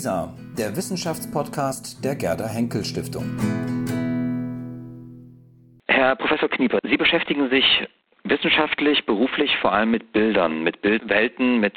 WISA, der Wissenschaftspodcast der Gerda Henkel Stiftung. Herr Professor Knieper, Sie beschäftigen sich wissenschaftlich, beruflich vor allem mit Bildern, mit Bildwelten, mit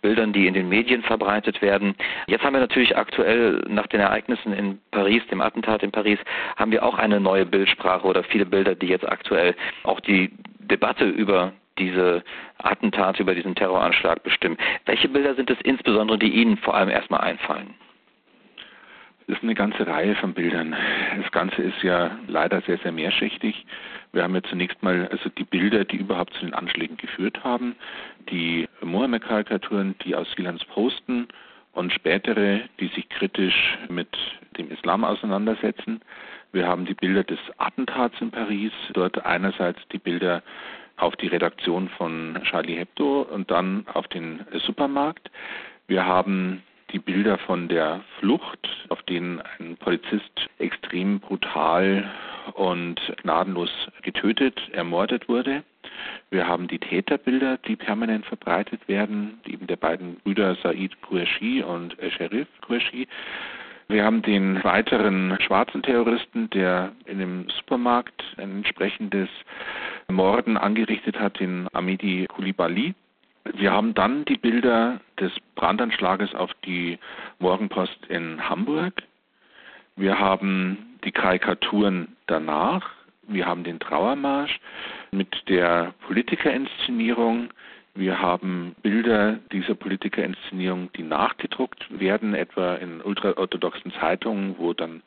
Bildern, die in den Medien verbreitet werden. Jetzt haben wir natürlich aktuell nach den Ereignissen in Paris, dem Attentat in Paris, haben wir auch eine neue Bildsprache oder viele Bilder, die jetzt aktuell auch die Debatte über diese Attentate, über diesen Terroranschlag bestimmen. Welche Bilder sind es insbesondere, die Ihnen vor allem erstmal einfallen? Es ist eine ganze Reihe von Bildern. Das Ganze ist ja leider sehr, sehr mehrschichtig. Wir haben ja zunächst mal also die Bilder, die überhaupt zu den Anschlägen geführt haben, die Mohammed-Karikaturen, die aus Silans posten und spätere, die sich kritisch mit dem Islam auseinandersetzen. Wir haben die Bilder des Attentats in Paris, dort einerseits die Bilder auf die Redaktion von Charlie Hebdo und dann auf den Supermarkt. Wir haben die Bilder von der Flucht, auf denen ein Polizist extrem brutal und gnadenlos getötet, ermordet wurde. Wir haben die Täterbilder, die permanent verbreitet werden, eben der beiden Brüder Said Qureshi und Sherif Qureshi. Wir haben den weiteren schwarzen Terroristen, der in dem Supermarkt ein entsprechendes Morden angerichtet hat, den Amidi Koulibaly. Wir haben dann die Bilder des Brandanschlages auf die Morgenpost in Hamburg. Wir haben die Karikaturen danach. Wir haben den Trauermarsch mit der Politikerinszenierung. Wir haben Bilder dieser Politikerinszenierung, die nachgedruckt werden, etwa in ultraorthodoxen Zeitungen, wo dann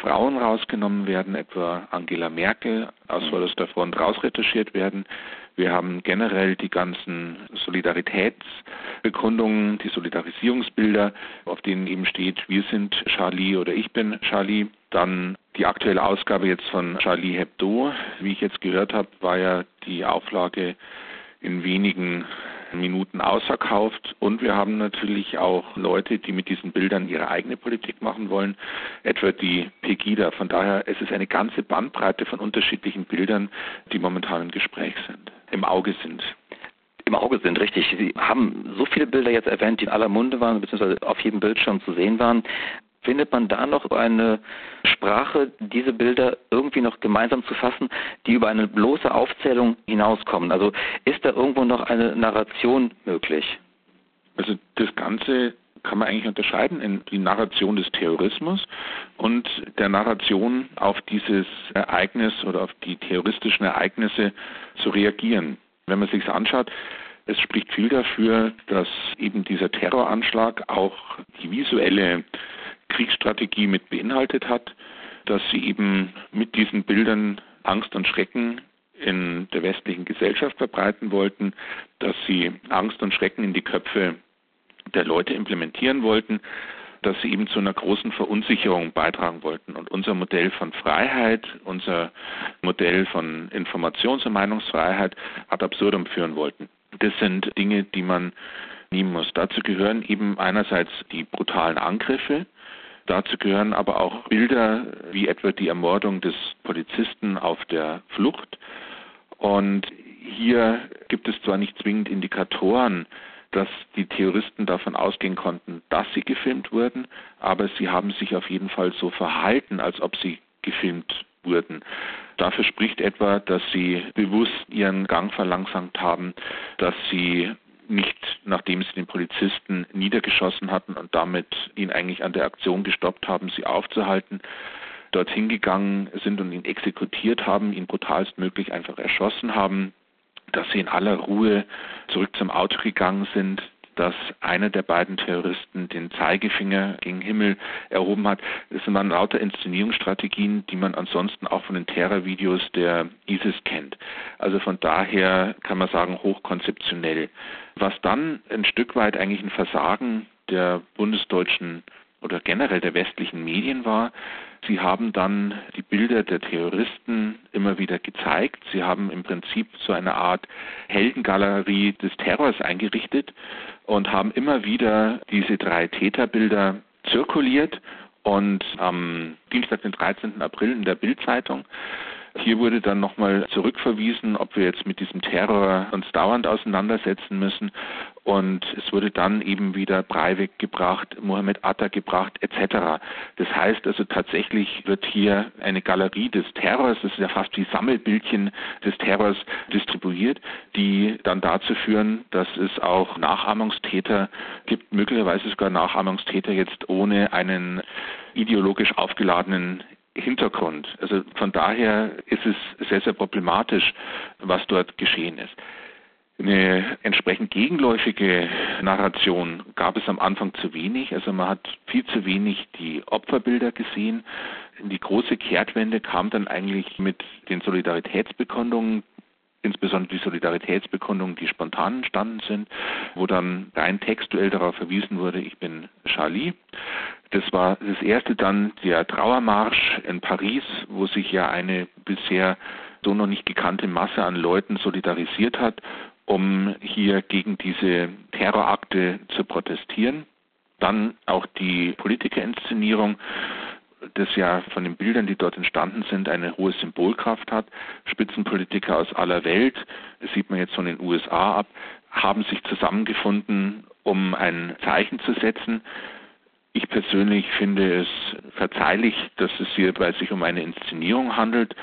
Frauen rausgenommen werden, etwa Angela Merkel aus vorderster Front rausretuschiert werden. Wir haben generell die ganzen Solidaritätsbekundungen, die Solidarisierungsbilder, auf denen eben steht, wir sind Charlie oder ich bin Charlie. Dann die aktuelle Ausgabe jetzt von Charlie Hebdo, wie ich jetzt gehört habe, war ja die Auflage in wenigen Minuten ausverkauft. Und wir haben natürlich auch Leute, die mit diesen Bildern ihre eigene Politik machen wollen, etwa die Pegida. Von daher es ist eine ganze Bandbreite von unterschiedlichen Bildern, die momentan im Gespräch sind, im Auge sind im Auge sind, richtig. Sie haben so viele Bilder jetzt erwähnt, die in aller Munde waren, beziehungsweise auf jedem Bildschirm zu sehen waren. Findet man da noch eine Sprache, diese Bilder irgendwie noch gemeinsam zu fassen, die über eine bloße Aufzählung hinauskommen? Also ist da irgendwo noch eine Narration möglich? Also das Ganze kann man eigentlich unterscheiden in die Narration des Terrorismus und der Narration auf dieses Ereignis oder auf die terroristischen Ereignisse zu reagieren. Wenn man sich anschaut, es spricht viel dafür, dass eben dieser Terroranschlag auch die visuelle Kriegsstrategie mit beinhaltet hat, dass sie eben mit diesen Bildern Angst und Schrecken in der westlichen Gesellschaft verbreiten wollten, dass sie Angst und Schrecken in die Köpfe der Leute implementieren wollten, dass sie eben zu einer großen Verunsicherung beitragen wollten. Und unser Modell von Freiheit, unser Modell von Informations- und Meinungsfreiheit ad absurdum führen wollten. Das sind Dinge, die man nehmen muss. Dazu gehören eben einerseits die brutalen Angriffe, Dazu gehören aber auch Bilder wie etwa die Ermordung des Polizisten auf der Flucht. Und hier gibt es zwar nicht zwingend Indikatoren, dass die Terroristen davon ausgehen konnten, dass sie gefilmt wurden, aber sie haben sich auf jeden Fall so verhalten, als ob sie gefilmt wurden. Dafür spricht etwa, dass sie bewusst ihren Gang verlangsamt haben, dass sie nicht, nachdem sie den Polizisten niedergeschossen hatten und damit ihn eigentlich an der Aktion gestoppt haben, sie aufzuhalten, dorthin gegangen sind und ihn exekutiert haben, ihn brutalstmöglich einfach erschossen haben, dass sie in aller Ruhe zurück zum Auto gegangen sind, dass einer der beiden Terroristen den Zeigefinger gegen Himmel erhoben hat. Das sind dann lauter Inszenierungsstrategien, die man ansonsten auch von den Terrorvideos der ISIS kennt. Also von daher kann man sagen, hochkonzeptionell. Was dann ein Stück weit eigentlich ein Versagen der bundesdeutschen oder generell der westlichen Medien war. Sie haben dann die Bilder der Terroristen immer wieder gezeigt. Sie haben im Prinzip so eine Art Heldengalerie des Terrors eingerichtet und haben immer wieder diese drei Täterbilder zirkuliert. Und am Dienstag, den 13. April in der Bildzeitung Hier wurde dann nochmal zurückverwiesen, ob wir jetzt mit diesem Terror uns dauernd auseinandersetzen müssen. Und es wurde dann eben wieder Breivik gebracht, Mohammed Atta gebracht, etc. Das heißt also tatsächlich wird hier eine Galerie des Terrors, das ist ja fast wie Sammelbildchen des Terrors distribuiert, die dann dazu führen, dass es auch Nachahmungstäter gibt, möglicherweise sogar Nachahmungstäter jetzt ohne einen ideologisch aufgeladenen Hintergrund. Also von daher ist es sehr, sehr problematisch, was dort geschehen ist. Eine entsprechend gegenläufige Narration gab es am Anfang zu wenig. Also man hat viel zu wenig die Opferbilder gesehen. Die große Kehrtwende kam dann eigentlich mit den Solidaritätsbekundungen, insbesondere die Solidaritätsbekundungen, die spontan entstanden sind, wo dann rein textuell darauf verwiesen wurde, ich bin Charlie. Das war das erste dann der Trauermarsch in Paris, wo sich ja eine bisher so noch nicht gekannte Masse an Leuten solidarisiert hat, um hier gegen diese Terrorakte zu protestieren. Dann auch die Politikerinszenierung, das ja von den Bildern, die dort entstanden sind, eine hohe Symbolkraft hat. Spitzenpolitiker aus aller Welt, das sieht man jetzt von den USA ab, haben sich zusammengefunden, um ein Zeichen zu setzen. Ich persönlich finde es verzeihlich, dass es hierbei sich um eine Inszenierung handelt.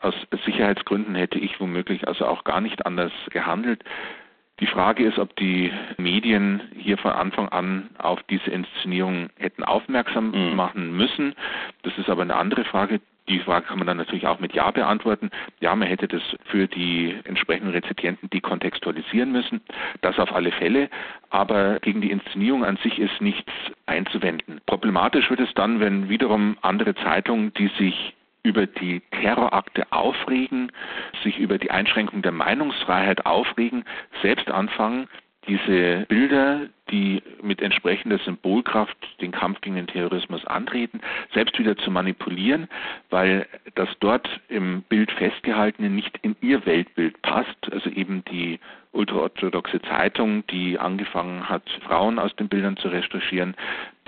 Aus Sicherheitsgründen hätte ich womöglich also auch gar nicht anders gehandelt. Die Frage ist, ob die Medien hier von Anfang an auf diese Inszenierung hätten aufmerksam mhm. machen müssen. Das ist aber eine andere Frage. Die Frage kann man dann natürlich auch mit Ja beantworten. Ja, man hätte das für die entsprechenden Rezipienten dekontextualisieren müssen. Das auf alle Fälle. Aber gegen die Inszenierung an sich ist nichts einzuwenden. Problematisch wird es dann, wenn wiederum andere Zeitungen, die sich über die Terrorakte aufregen, sich über die Einschränkung der Meinungsfreiheit aufregen, selbst anfangen, diese Bilder, die mit entsprechender Symbolkraft den Kampf gegen den Terrorismus antreten, selbst wieder zu manipulieren, weil das dort im Bild festgehaltene nicht in ihr Weltbild passt. Also eben die ultraorthodoxe Zeitung, die angefangen hat, Frauen aus den Bildern zu recherchieren,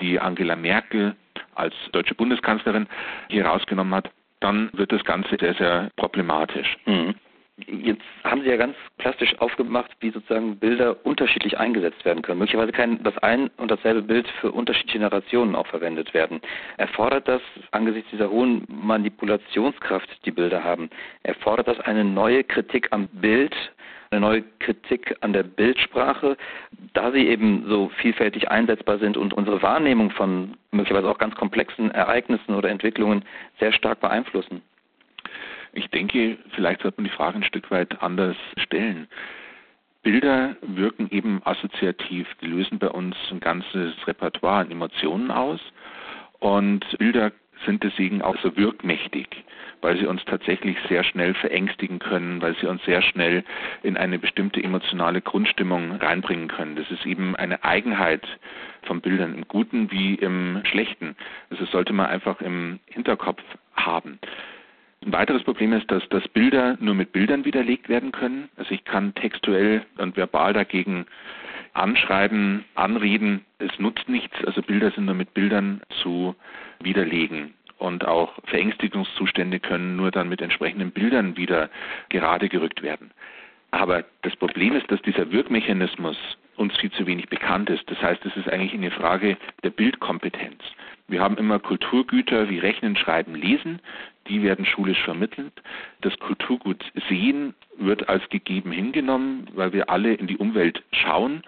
die Angela Merkel als deutsche Bundeskanzlerin hier rausgenommen hat, dann wird das Ganze sehr, sehr problematisch. Mhm. Jetzt haben Sie ja ganz plastisch aufgemacht, wie sozusagen Bilder unterschiedlich eingesetzt werden können. Möglicherweise kann das ein und dasselbe Bild für unterschiedliche Generationen auch verwendet werden. Erfordert das angesichts dieser hohen Manipulationskraft, die Bilder haben, erfordert das eine neue Kritik am Bild, eine neue Kritik an der Bildsprache, da sie eben so vielfältig einsetzbar sind und unsere Wahrnehmung von möglicherweise auch ganz komplexen Ereignissen oder Entwicklungen sehr stark beeinflussen? Ich denke, vielleicht sollte man die Frage ein Stück weit anders stellen. Bilder wirken eben assoziativ. Die lösen bei uns ein ganzes Repertoire an Emotionen aus. Und Bilder sind deswegen auch so wirkmächtig, weil sie uns tatsächlich sehr schnell verängstigen können, weil sie uns sehr schnell in eine bestimmte emotionale Grundstimmung reinbringen können. Das ist eben eine Eigenheit von Bildern im Guten wie im Schlechten. Also das sollte man einfach im Hinterkopf haben. Ein weiteres Problem ist, dass, dass Bilder nur mit Bildern widerlegt werden können. Also ich kann textuell und verbal dagegen anschreiben, anreden. Es nutzt nichts. Also Bilder sind nur mit Bildern zu widerlegen. Und auch Verängstigungszustände können nur dann mit entsprechenden Bildern wieder gerade gerückt werden. Aber das Problem ist, dass dieser Wirkmechanismus uns viel zu wenig bekannt ist. Das heißt, es ist eigentlich eine Frage der Bildkompetenz. Wir haben immer Kulturgüter wie Rechnen, Schreiben, Lesen, die werden schulisch vermittelt. Das Kulturgut Sehen wird als gegeben hingenommen, weil wir alle in die Umwelt schauen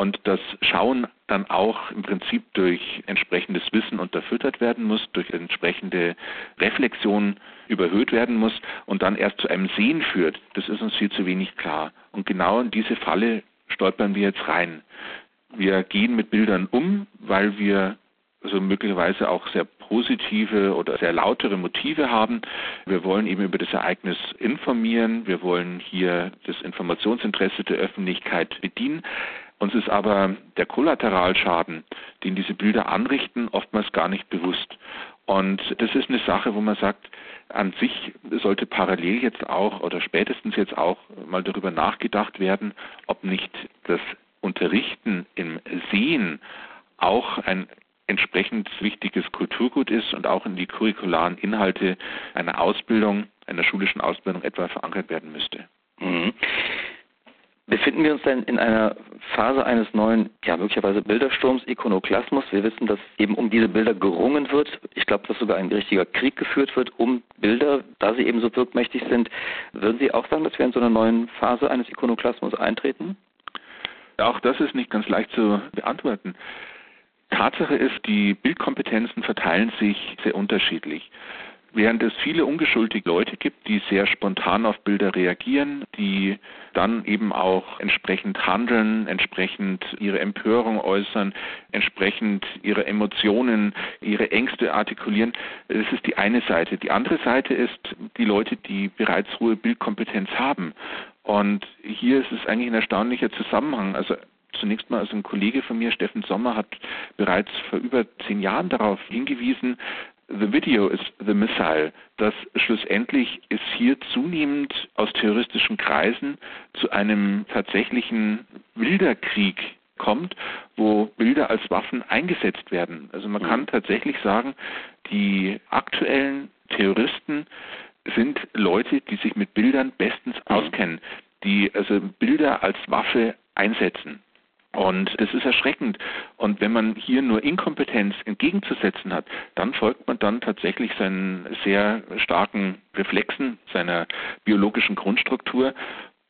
und das Schauen dann auch im Prinzip durch entsprechendes Wissen unterfüttert werden muss, durch entsprechende Reflexion überhöht werden muss und dann erst zu einem Sehen führt. Das ist uns viel zu wenig klar. Und genau in diese Falle stolpern wir jetzt rein. Wir gehen mit Bildern um, weil wir also möglicherweise auch sehr positive oder sehr lautere Motive haben. Wir wollen eben über das Ereignis informieren. Wir wollen hier das Informationsinteresse der Öffentlichkeit bedienen. Uns ist aber der Kollateralschaden, den diese Bilder anrichten, oftmals gar nicht bewusst. Und das ist eine Sache, wo man sagt, an sich sollte parallel jetzt auch oder spätestens jetzt auch mal darüber nachgedacht werden, ob nicht das Unterrichten im Sehen auch ein entsprechend wichtiges Kulturgut ist und auch in die curricularen Inhalte einer Ausbildung einer schulischen Ausbildung etwa verankert werden müsste. Mhm. Befinden wir uns denn in einer Phase eines neuen, ja möglicherweise Bildersturms, Ikonoklasmus? Wir wissen, dass eben um diese Bilder gerungen wird. Ich glaube, dass sogar ein richtiger Krieg geführt wird um Bilder, da sie eben so wirkmächtig sind. Würden Sie auch sagen, dass wir in so einer neuen Phase eines Ikonoklasmus eintreten? Auch das ist nicht ganz leicht zu beantworten. Tatsache ist, die Bildkompetenzen verteilen sich sehr unterschiedlich. Während es viele ungeschuldige Leute gibt, die sehr spontan auf Bilder reagieren, die dann eben auch entsprechend handeln, entsprechend ihre Empörung äußern, entsprechend ihre Emotionen, ihre Ängste artikulieren. Das ist die eine Seite. Die andere Seite ist die Leute, die bereits hohe Bildkompetenz haben. Und hier ist es eigentlich ein erstaunlicher Zusammenhang. Also zunächst mal, also ein Kollege von mir, Steffen Sommer, hat bereits vor über zehn Jahren darauf hingewiesen, The Video is the Missile, dass schlussendlich es hier zunehmend aus terroristischen Kreisen zu einem tatsächlichen Bilderkrieg kommt, wo Bilder als Waffen eingesetzt werden. Also man kann mhm. tatsächlich sagen, die aktuellen Terroristen sind Leute, die sich mit Bildern bestens mhm. auskennen, die also Bilder als Waffe einsetzen. Und das ist erschreckend. Und wenn man hier nur Inkompetenz entgegenzusetzen hat, dann folgt man dann tatsächlich seinen sehr starken Reflexen, seiner biologischen Grundstruktur.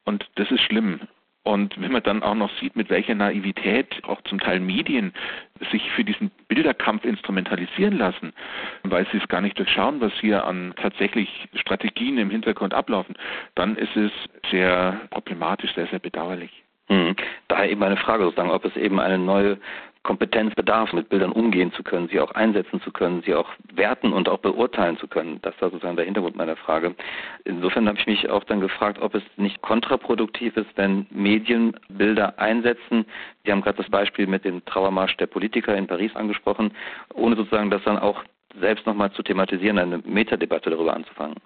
Und das ist schlimm. Und wenn man dann auch noch sieht, mit welcher Naivität auch zum Teil Medien sich für diesen Bilderkampf instrumentalisieren lassen, weil sie es gar nicht durchschauen, was hier an tatsächlich Strategien im Hintergrund ablaufen, dann ist es sehr problematisch, sehr, sehr bedauerlich. Mhm. Daher eben eine Frage sozusagen, ob es eben eine neue Kompetenz bedarf, mit Bildern umgehen zu können, sie auch einsetzen zu können, sie auch werten und auch beurteilen zu können. Das war sozusagen der Hintergrund meiner Frage. Insofern habe ich mich auch dann gefragt, ob es nicht kontraproduktiv ist, wenn Medien Bilder einsetzen. Sie haben gerade das Beispiel mit dem Trauermarsch der Politiker in Paris angesprochen, ohne sozusagen das dann auch selbst nochmal zu thematisieren, eine Metadebatte darüber anzufangen.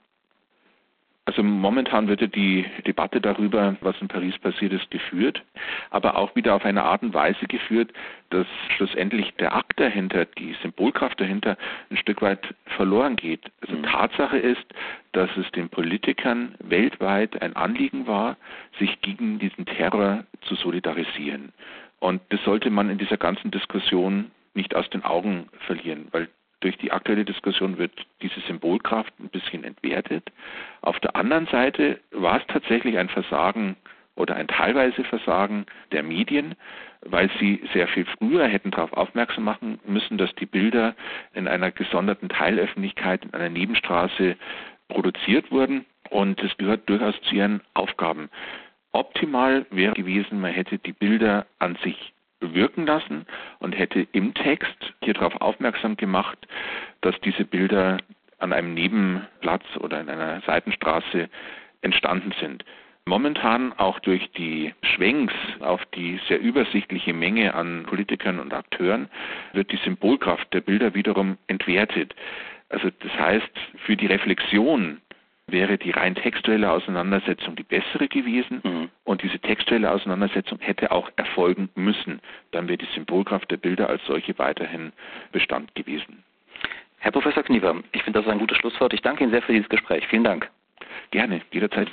Also momentan wird ja die Debatte darüber, was in Paris passiert ist, geführt, aber auch wieder auf eine Art und Weise geführt, dass schlussendlich der Akt dahinter, die Symbolkraft dahinter ein Stück weit verloren geht. Also mhm. Tatsache ist, dass es den Politikern weltweit ein Anliegen war, sich gegen diesen Terror zu solidarisieren. Und das sollte man in dieser ganzen Diskussion nicht aus den Augen verlieren, weil durch die aktuelle Diskussion wird diese Symbolkraft ein bisschen entwertet. Auf der anderen Seite war es tatsächlich ein Versagen oder ein teilweise Versagen der Medien, weil sie sehr viel früher hätten darauf aufmerksam machen müssen, dass die Bilder in einer gesonderten Teilöffentlichkeit in einer Nebenstraße produziert wurden und es gehört durchaus zu ihren Aufgaben. Optimal wäre gewesen, man hätte die Bilder an sich wirken lassen und hätte im Text hier darauf aufmerksam gemacht, dass diese Bilder an einem Nebenplatz oder in einer Seitenstraße entstanden sind. Momentan auch durch die Schwenks auf die sehr übersichtliche Menge an Politikern und Akteuren wird die Symbolkraft der Bilder wiederum entwertet. Also das heißt, für die Reflexion wäre die rein textuelle Auseinandersetzung die bessere gewesen mhm. und diese textuelle Auseinandersetzung hätte auch erfolgen müssen. Dann wäre die Symbolkraft der Bilder als solche weiterhin Bestand gewesen. Herr Professor Kniever, ich finde das ein gutes Schlusswort. Ich danke Ihnen sehr für dieses Gespräch. Vielen Dank. Gerne, jederzeit.